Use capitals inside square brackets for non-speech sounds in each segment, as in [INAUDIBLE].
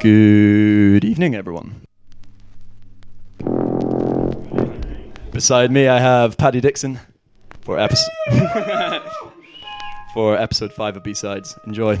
Good evening, everyone. Beside me, I have Paddy Dixon for episode [LAUGHS] for episode five of B Sides. Enjoy.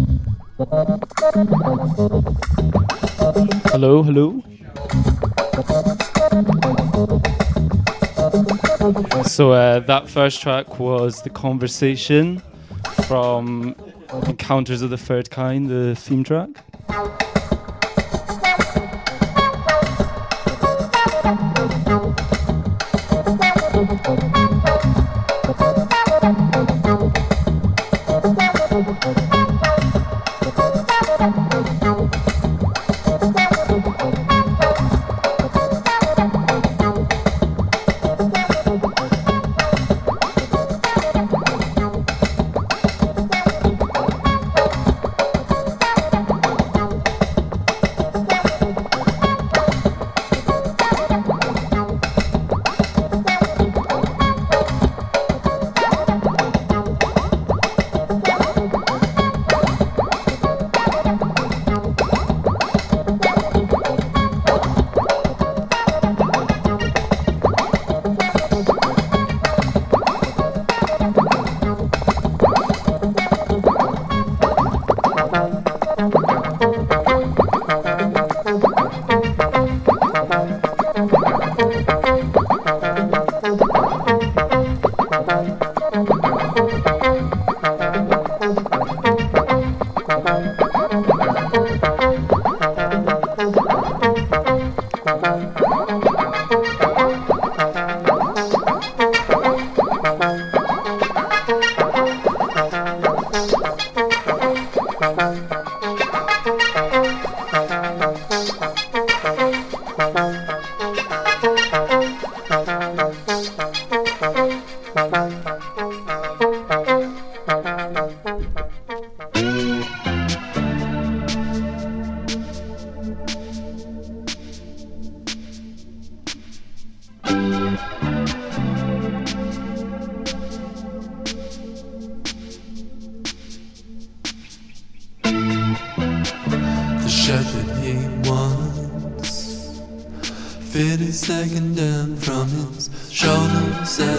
Hello, hello. So uh, that first track was the conversation from Encounters of the Third Kind, the theme track.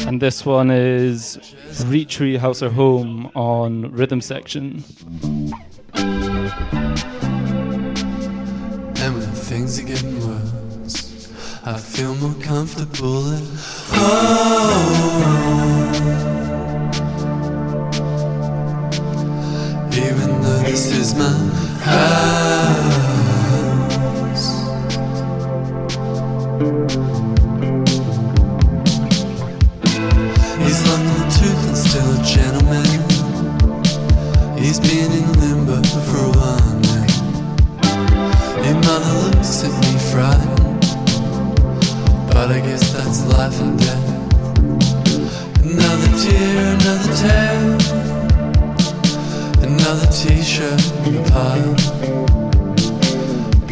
And this one is Retreat House or Home on Rhythm Section. And when things are getting worse, I feel more comfortable at home. Even though this is my house. He's been in limbo for a while. Your mother looks at me frightened, but I guess that's life and death. Another tear, another tear, another t-shirt in the pile.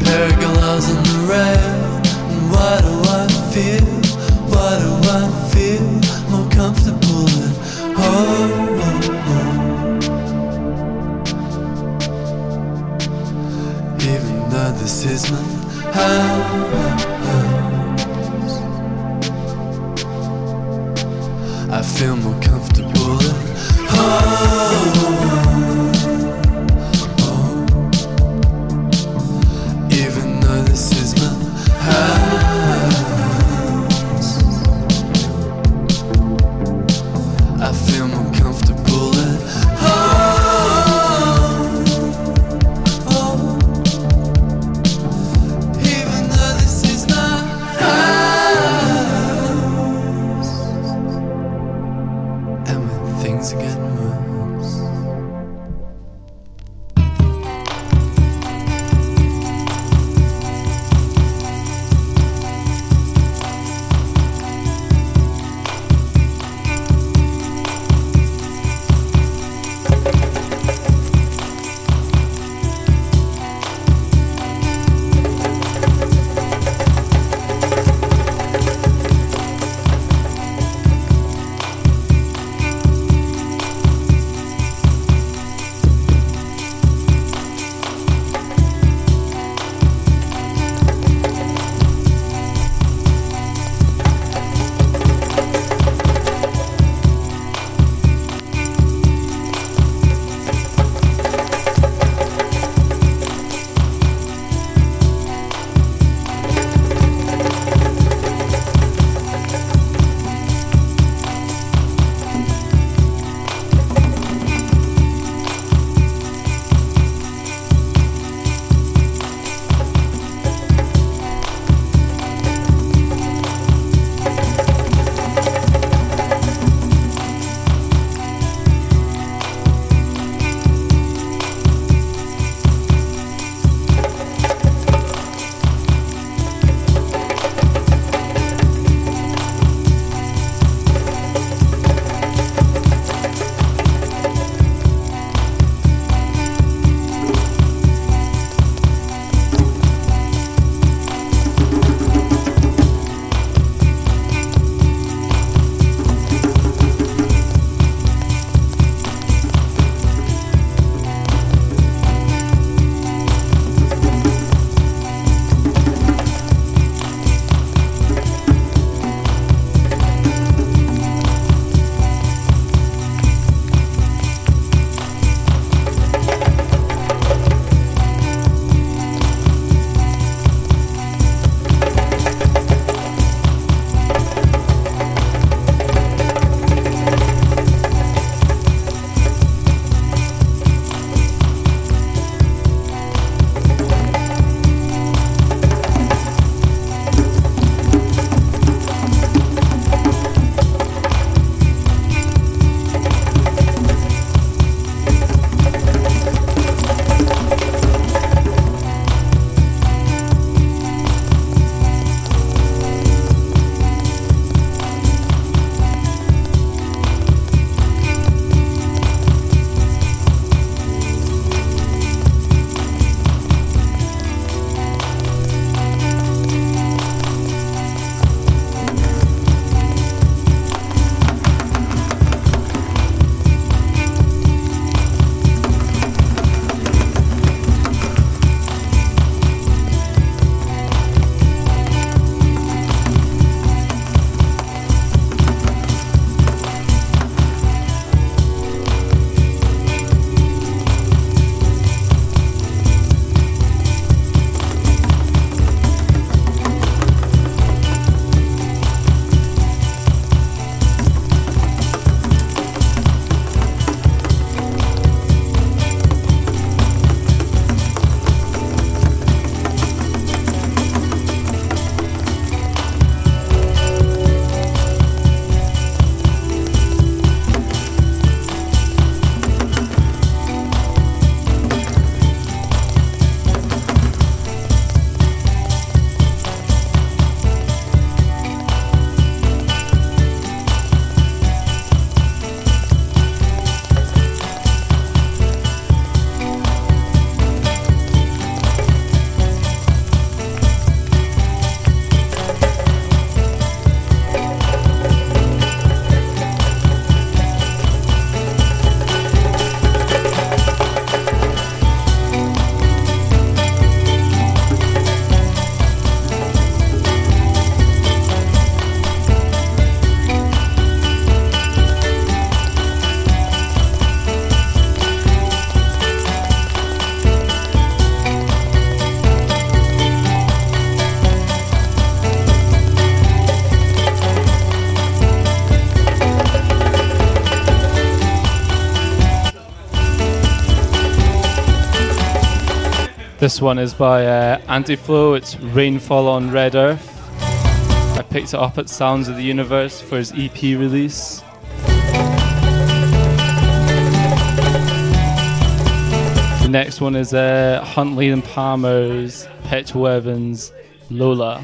Pair on the rail. and Why do I feel? Why do I feel more comfortable at home? Oh, oh, oh. This is my house, I feel more comfortable at home. This one is by uh, Anti-Flow. It's Rainfall on Red Earth. I picked it up at Sounds of the Universe for his EP release. The next one is uh, Huntley and Palmer's Petrol Evans Lola.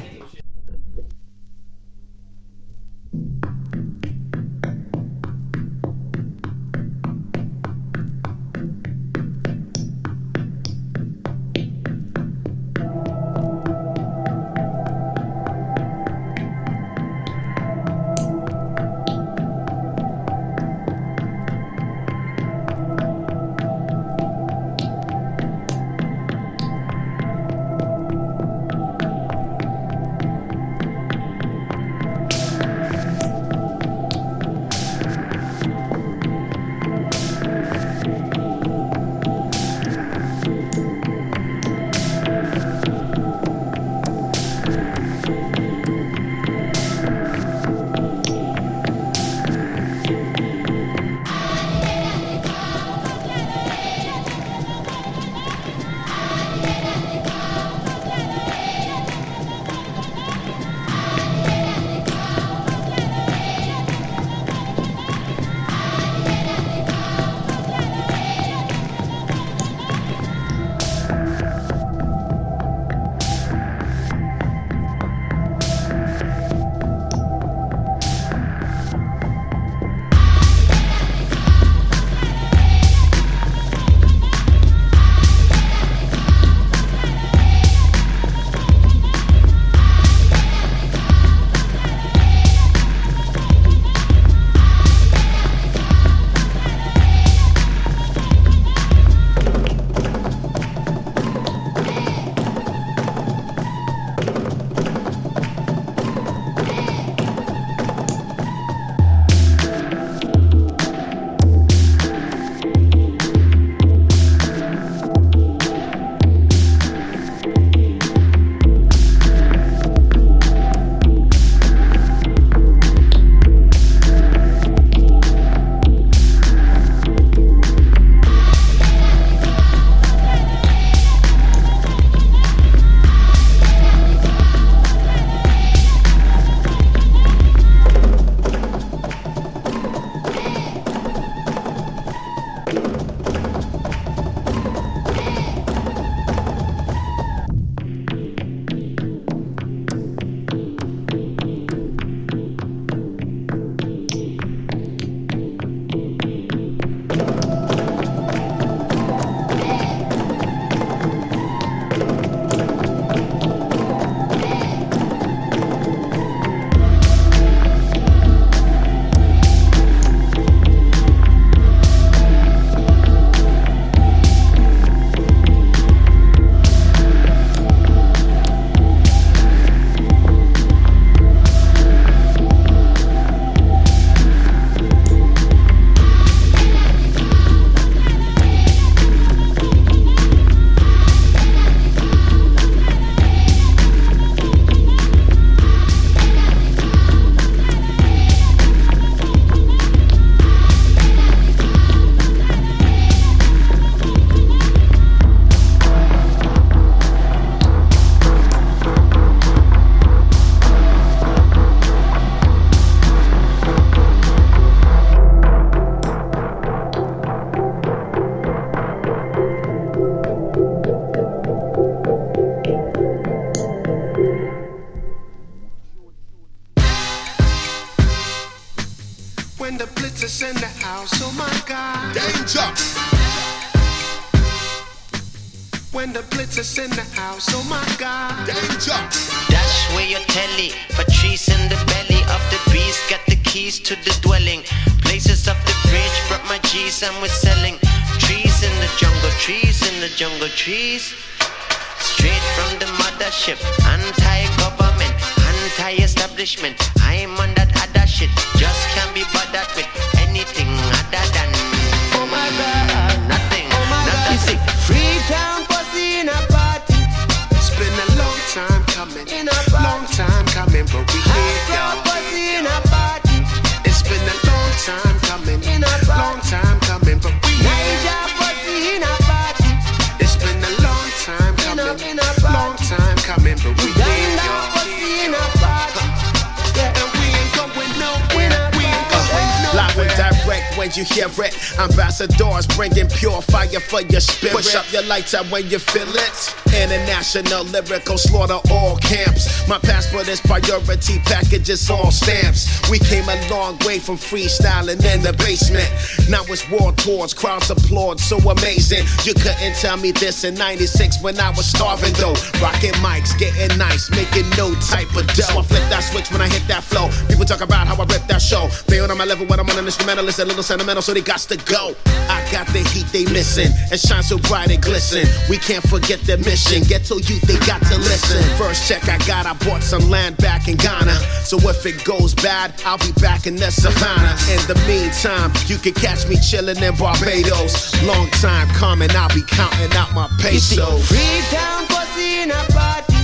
When you hear it. Ambassadors bringing pure fire for your spirit. Push up your lights up when you feel it. International lyrical slaughter all camps. My passport is priority packages, all stamps. We came a long way from freestyling in the basement. Now it's war tours, crowds applaud, so amazing. You couldn't tell me this in 96 when I was starving though. Rocking mics, getting nice, making no type of dough. So I flip that switch when I hit that flow. People talk about how I rip that show. They on my level when I'm on an instrumentalist, a little sentimental, so they got to go. I got the heat they missing, and shine so bright and glisten. We can't forget the mission. Ghetto youth, they got to listen. First check I got, I bought some land back in Ghana. So if it goes bad, I'll be back in the savannah. In the meantime, you can catch me chilling in Barbados. Long time coming, I'll be counting out my pesos. Freetown pussy in a party.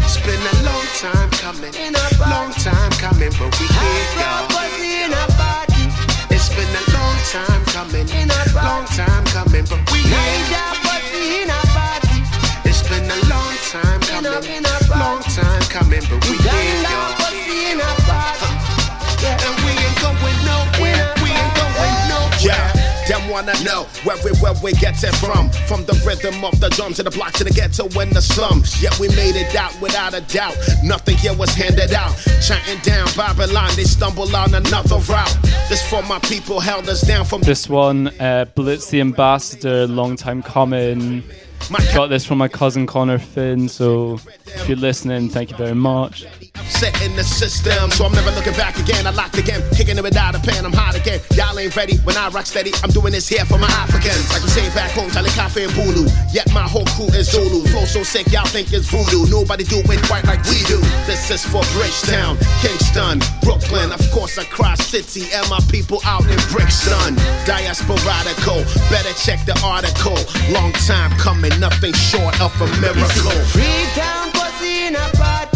It's been a long time coming, long time coming, but we here, y'all. pussy in a party. It's been a long time coming, In a long time coming, but we here. Niger pussy in a party. It's been a long time coming, in a party. long time coming, but we here, y'all. pussy in a party. Yeah. And we ain't going wanna know where we where we get it from. From the rhythm of the drum to the block to the ghetto in the slums. Yet we made it out without a doubt. Nothing here was handed out. Chanting down Babylon, they stumble on another route. This for my people held us down from This one, uh, Blitz the Ambassador, long time coming. Got this from my cousin Connor Finn, so if you're listening, thank you very much. Set in the system. So I'm never looking back again. I locked again, kicking it without a pen. I'm hot again. Y'all ain't ready when I rock steady. I'm doing this here for my Africans. Like we say back home, Charlie Cafe and Bulu. Yet my whole crew is Zulu. Flow so sick, y'all think it's voodoo. Nobody do it quite like we do. This is for Bridgetown, Kingston, Brooklyn, of course, across city, and my people out in Brixton. Diasporadical, better check the article. Long time coming, nothing short of a miracle. Freetown pussy in a party.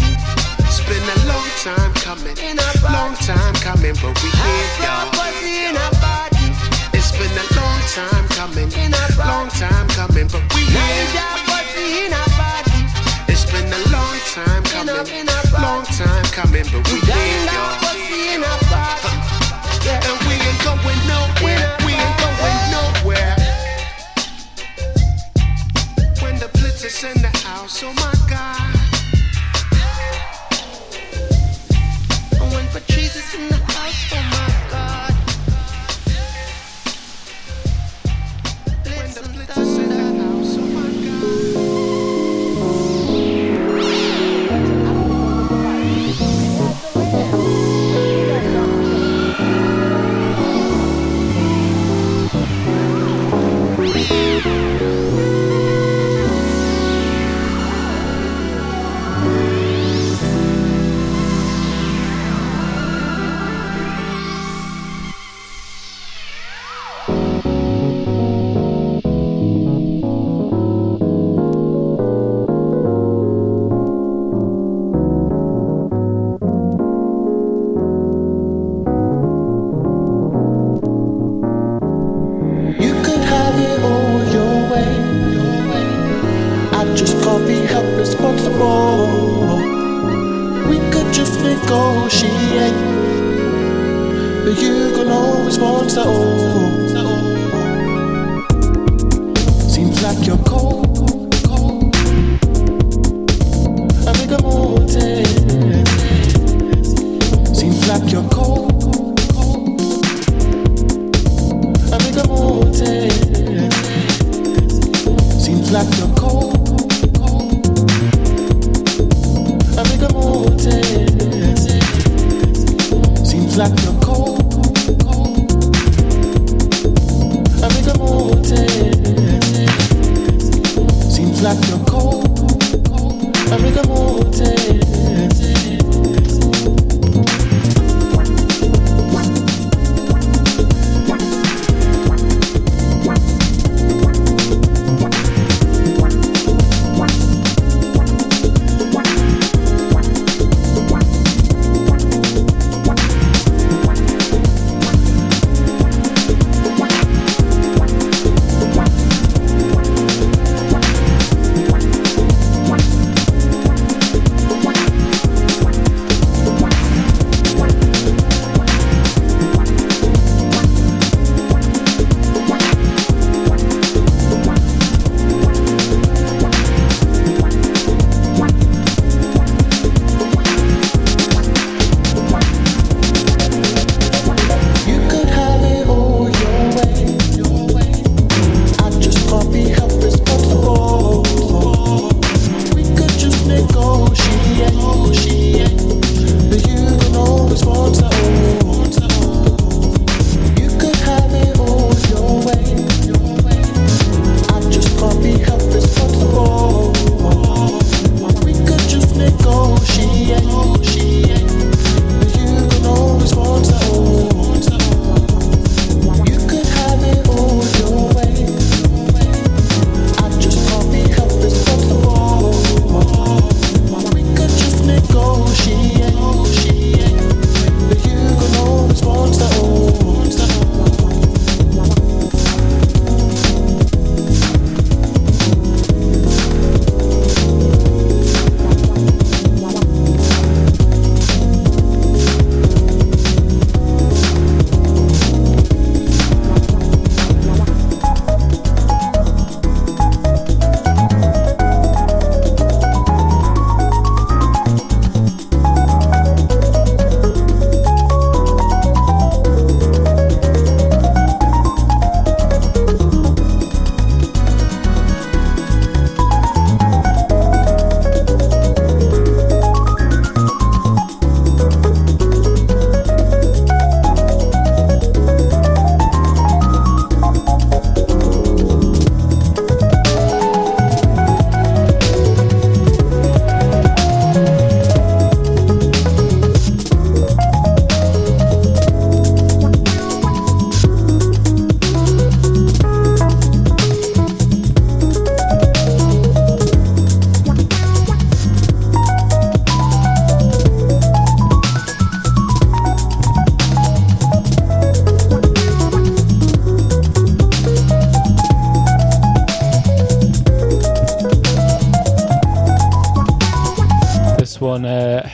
It's been a long time coming, long time coming, but we here, y'all. pussy in a party. It's been a long time coming, long time coming, but we here. In a party. It's been a long time coming, long time coming, but we here, y'all. pussy in a party. Yeah. And we ain't going nowhere, we ain't going nowhere. When the blitz is in the house, oh my God. Patrice in the house, oh my God. When the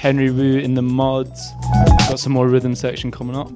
Henry Wu in the Mods. Got some more rhythm section coming up.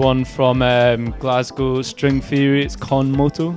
One from um, Glasgow String Theory, it's Con Moto.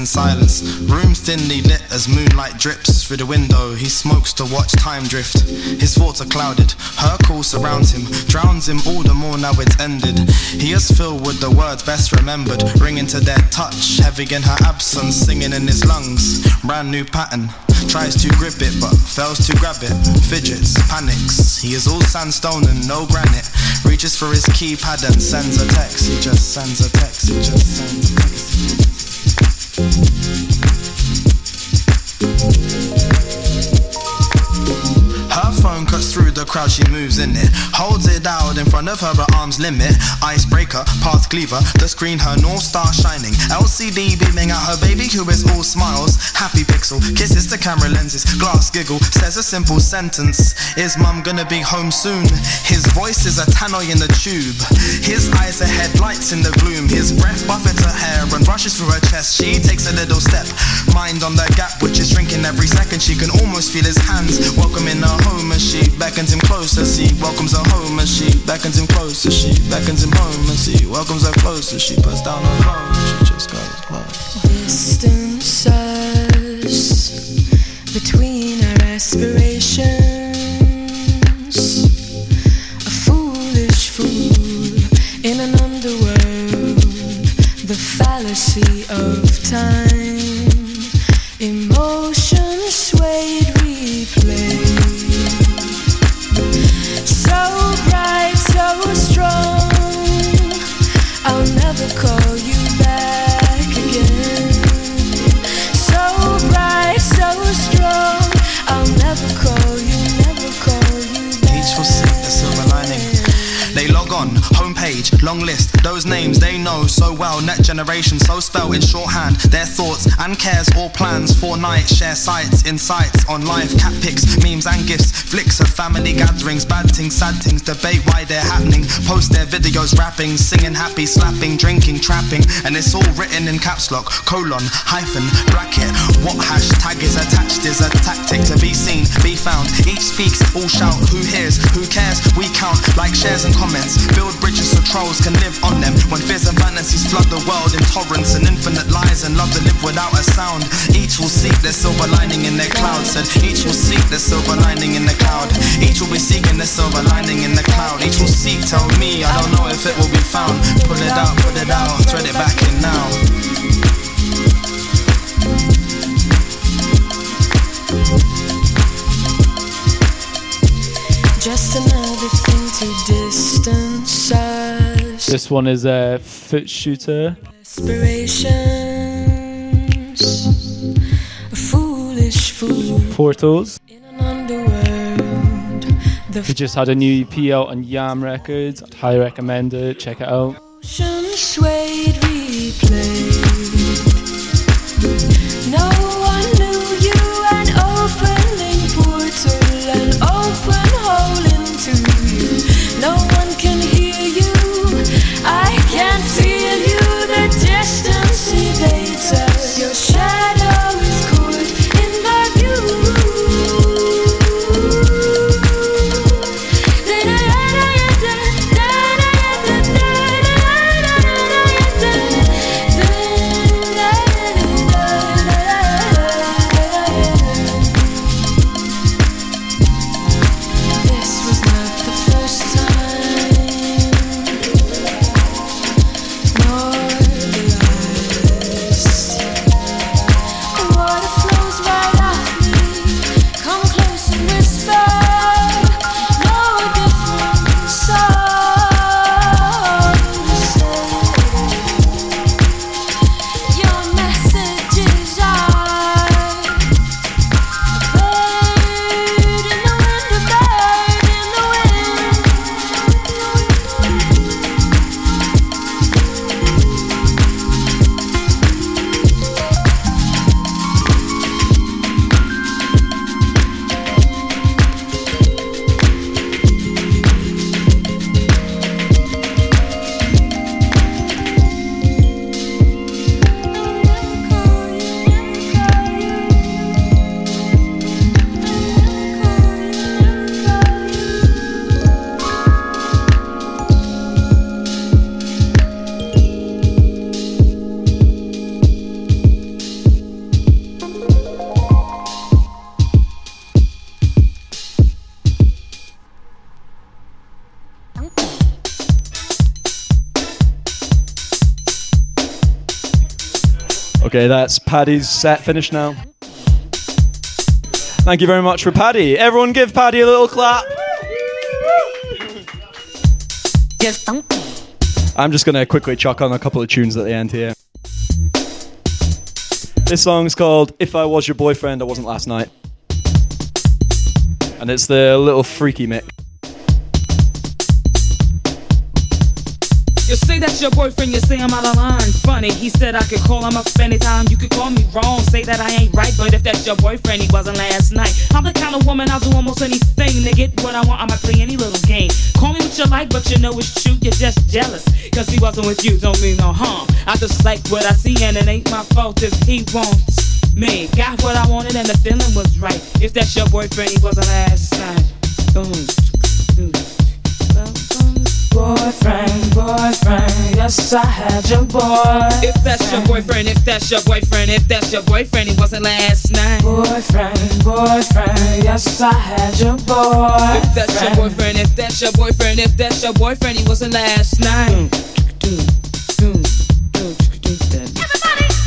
In silence. Room thinly lit as moonlight drips through the window. He smokes to watch time drift. His thoughts are clouded. Her call surrounds him, drowns him all the more now it's ended. He is filled with the words best remembered, ringing to their touch, heavy in her absence, singing in his lungs. Brand new pattern. Tries to grip it but fails to grab it. Fidgets, panics. He is all sandstone and no granite. Reaches for his keypad and sends a text. He just sends a text. He just sends a text. Her cuts through the crowd, she moves in it. Holds it out in front of her at arm's limit. Icebreaker, path cleaver, the screen, her North Star shining. LCD beaming at her baby who is all smiles. Happy pixel, kisses the camera lenses. Glass giggle, says a simple sentence. Is mum gonna be home soon? His voice is a tannoy in the tube. His eyes are headlights in the gloom. His breath buffets her hair and rushes through her chest. She takes a little step, mind on the gap which is shrinking every second. She can almost feel his hands welcoming her home as she beckons him closer. She welcomes her home as she beckons him closer. She beckons him home as he welcomes her closer. She puts down her phone. She just goes close. distances between our aspirations. A foolish fool in an underworld, the fallacy of time. I'll long list, those names they know so well. Net generation, so spelled in shorthand. Their thoughts and cares, all plans for night. Share sights, insights on life, cat pics, memes and gifts. Flicks of family gatherings, bad things, sad things, debate why they're happening. Post their videos, rapping, singing, happy, slapping, drinking, trapping. And it's all written in caps lock, colon, hyphen, bracket. What hashtag is attached is a tactic to be seen, be found. Each speaks, all shout, who hears, who cares? We count like shares and comments. Build bridges so trolls can live on them. When fears and fantasies flood the world in torrents and infinite lies and love to live without a sound. Each will seek their silver lining in their cloud. Said each will seek their silver lining in the cloud. Each will be seeking their silver lining in the cloud. Each will seek, tell me, I don't know if it will be found. Pull it out, put it out, thread it back in now. Just another thing to us. This one is a foot shooter. Aspirations. A foolish fool Portals. in an underworld. The He just had a new EP out on Yam Records. I'd highly recommend it. Check it out. Okay, that's Paddy's set finished now. Thank you very much for Paddy. Everyone give Paddy a little clap. Um. I'm just gonna quickly chuck on a couple of tunes at the end here. This song's called If I Was Your Boyfriend, I Wasn't Last Night. And it's the little freaky mix. That's your boyfriend, you say I'm out of line. Funny, he said I could call him up anytime. You could call me wrong, say that I ain't right. But if that's your boyfriend, he wasn't last night. I'm the kind of woman I'll do almost anything to get what I want. I might play any little game. Call me what you like, but you know it's true. You're just jealous. Cause he wasn't with you, don't mean no harm. I just like what I see, and it ain't my fault if he wants me. Got what I wanted, and the feeling was right. If that's your boyfriend, he wasn't last night. Boom. Boom. Boyfriend, boyfriend, yes, I had your boy. If that's your boyfriend, if that's your boyfriend, if that's your boyfriend, he wasn't last night. Boyfriend, boyfriend, yes, I had your boy. If that's your boyfriend, if that's your boyfriend, if that's your boyfriend, he wasn't last night.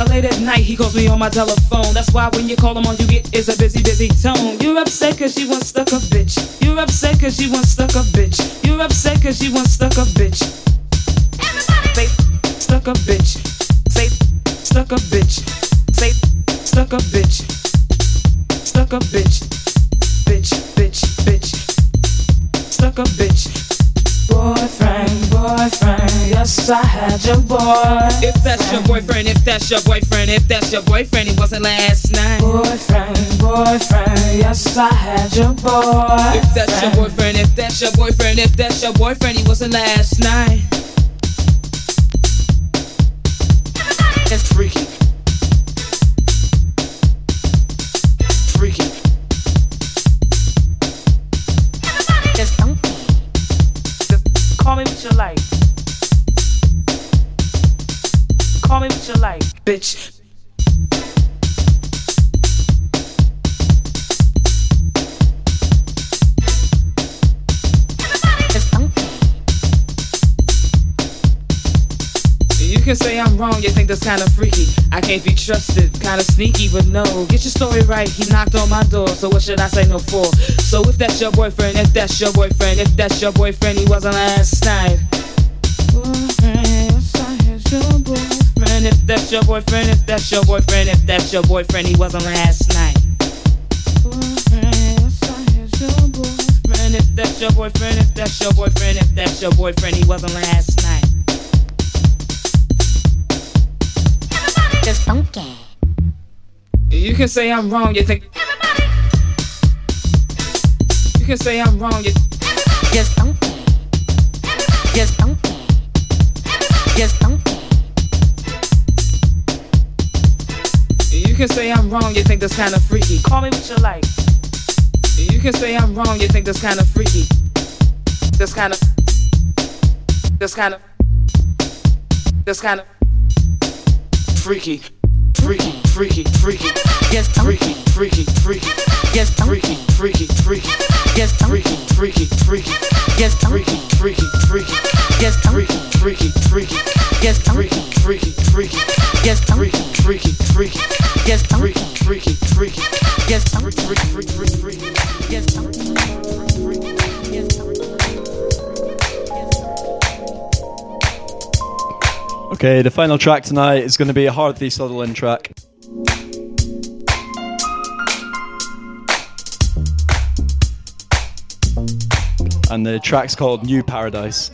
Late at night, he calls me on my telephone. That's why when you call him on, you get is a busy, busy tone. You're upset cause you want stuck a bitch. You're upset cause you want stuck a bitch. You're upset cause you want stuck a bitch. Say, stuck a bitch. Say, stuck a bitch. Say, stuck a bitch. Stuck a bitch. Bitch, yes, your boy. If that's your boyfriend, if that's your boyfriend, if that's your boyfriend, he wasn't last night. Boyfriend, boyfriend, yes, I had your boy. If that's your boyfriend, if that's your boyfriend, if that's your boyfriend, he wasn't last night. It's freaky. Freaky. Just don't. Just call me what you like. Call me what you like, bitch. Just don't. You can say I'm wrong, you think that's kinda freaky. I can't be trusted, kinda sneaky, but no. Get your story right, he knocked on my door, so what should I say no for? So if that's your boyfriend, if that's your boyfriend, if that's your boyfriend, he wasn't last night. Boyfriend, yes, I had your boyfriend. If that's your boyfriend, if that's your boyfriend, if that's your boyfriend, he wasn't last night. Boyfriend, yes, I had your boyfriend. If that's your boyfriend, if that's your boyfriend, if that's your boyfriend, he wasn't last night. Just don't. You can say I'm wrong, you think. You can say I'm wrong, you. Just don't care. Just don't care. Just can say I'm wrong, you think that's kinda freaky. Call me what you like. You can say I'm wrong, you think that's kinda freaky. That's kinda. That's kinda. That's kinda. Freaky. Freaky, freaky, freaky. Don't Freaky, freaky, freaky. Don't Freaky, freaky, freaky. Don't Freaky, freaky, freaky. Don't Freaky, freaky, freaky. Don't Freaky, freaky, freaky. Just don't Freaky, freaky, freaky. Just don't Freaky, freaky, freaky. Just don't Freaky, freaky, freaky. Just don't Freaky, freaky, freaky, freaky. Just don't Just Okay, the final track tonight is going to be a Harvey Sutherland track. And the track's called New Paradise.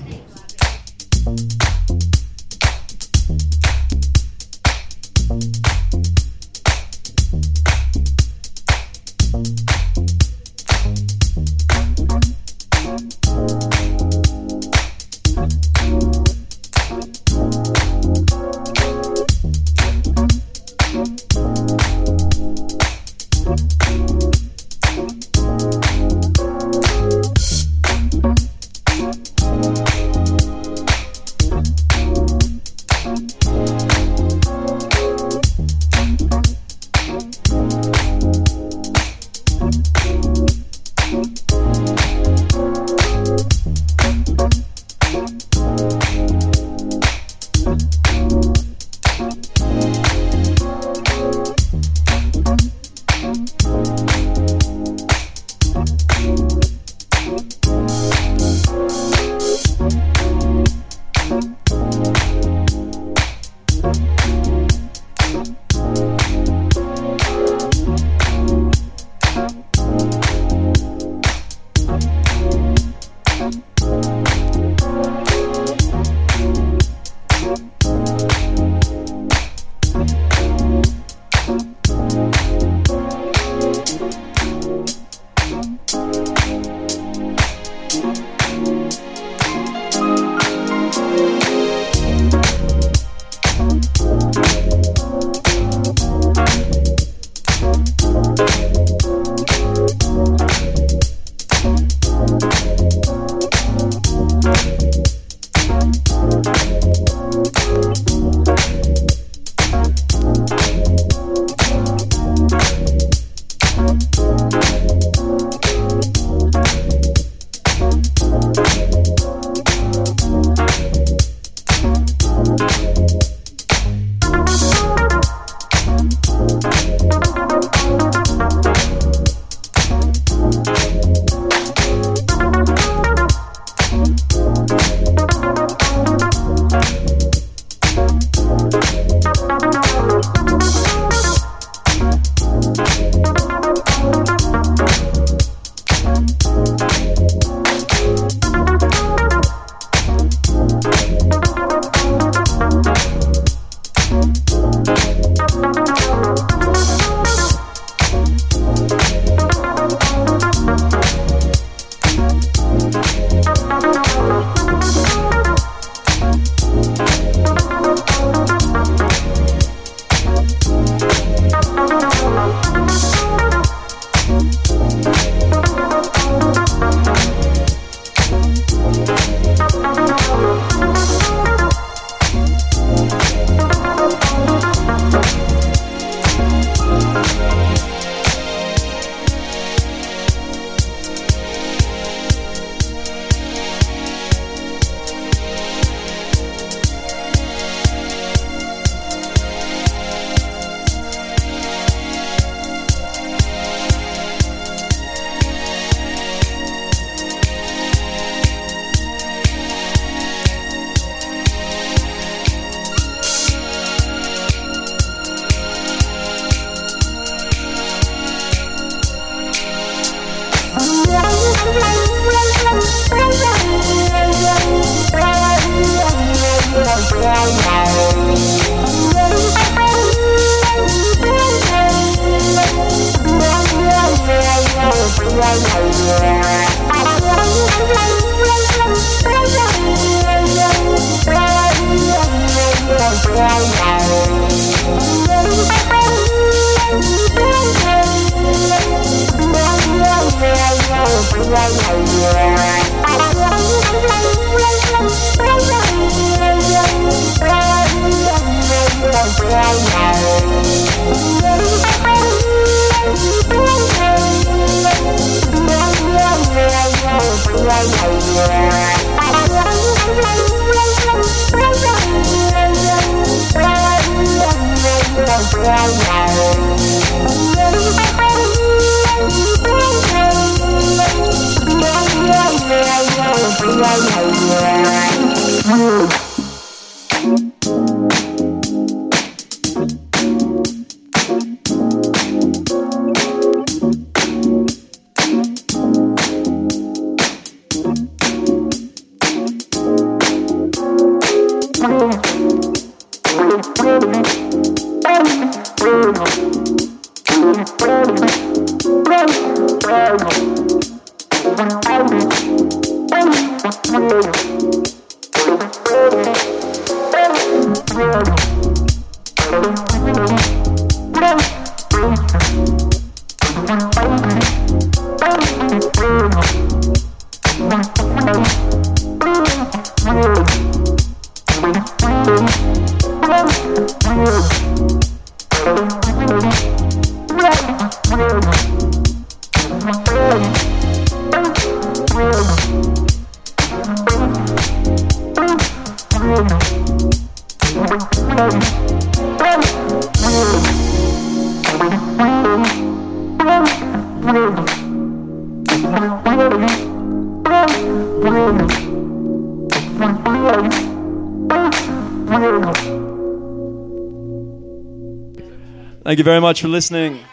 Thank you very much for listening.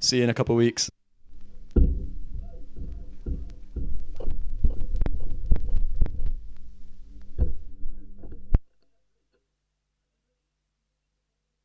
See you in a couple of weeks.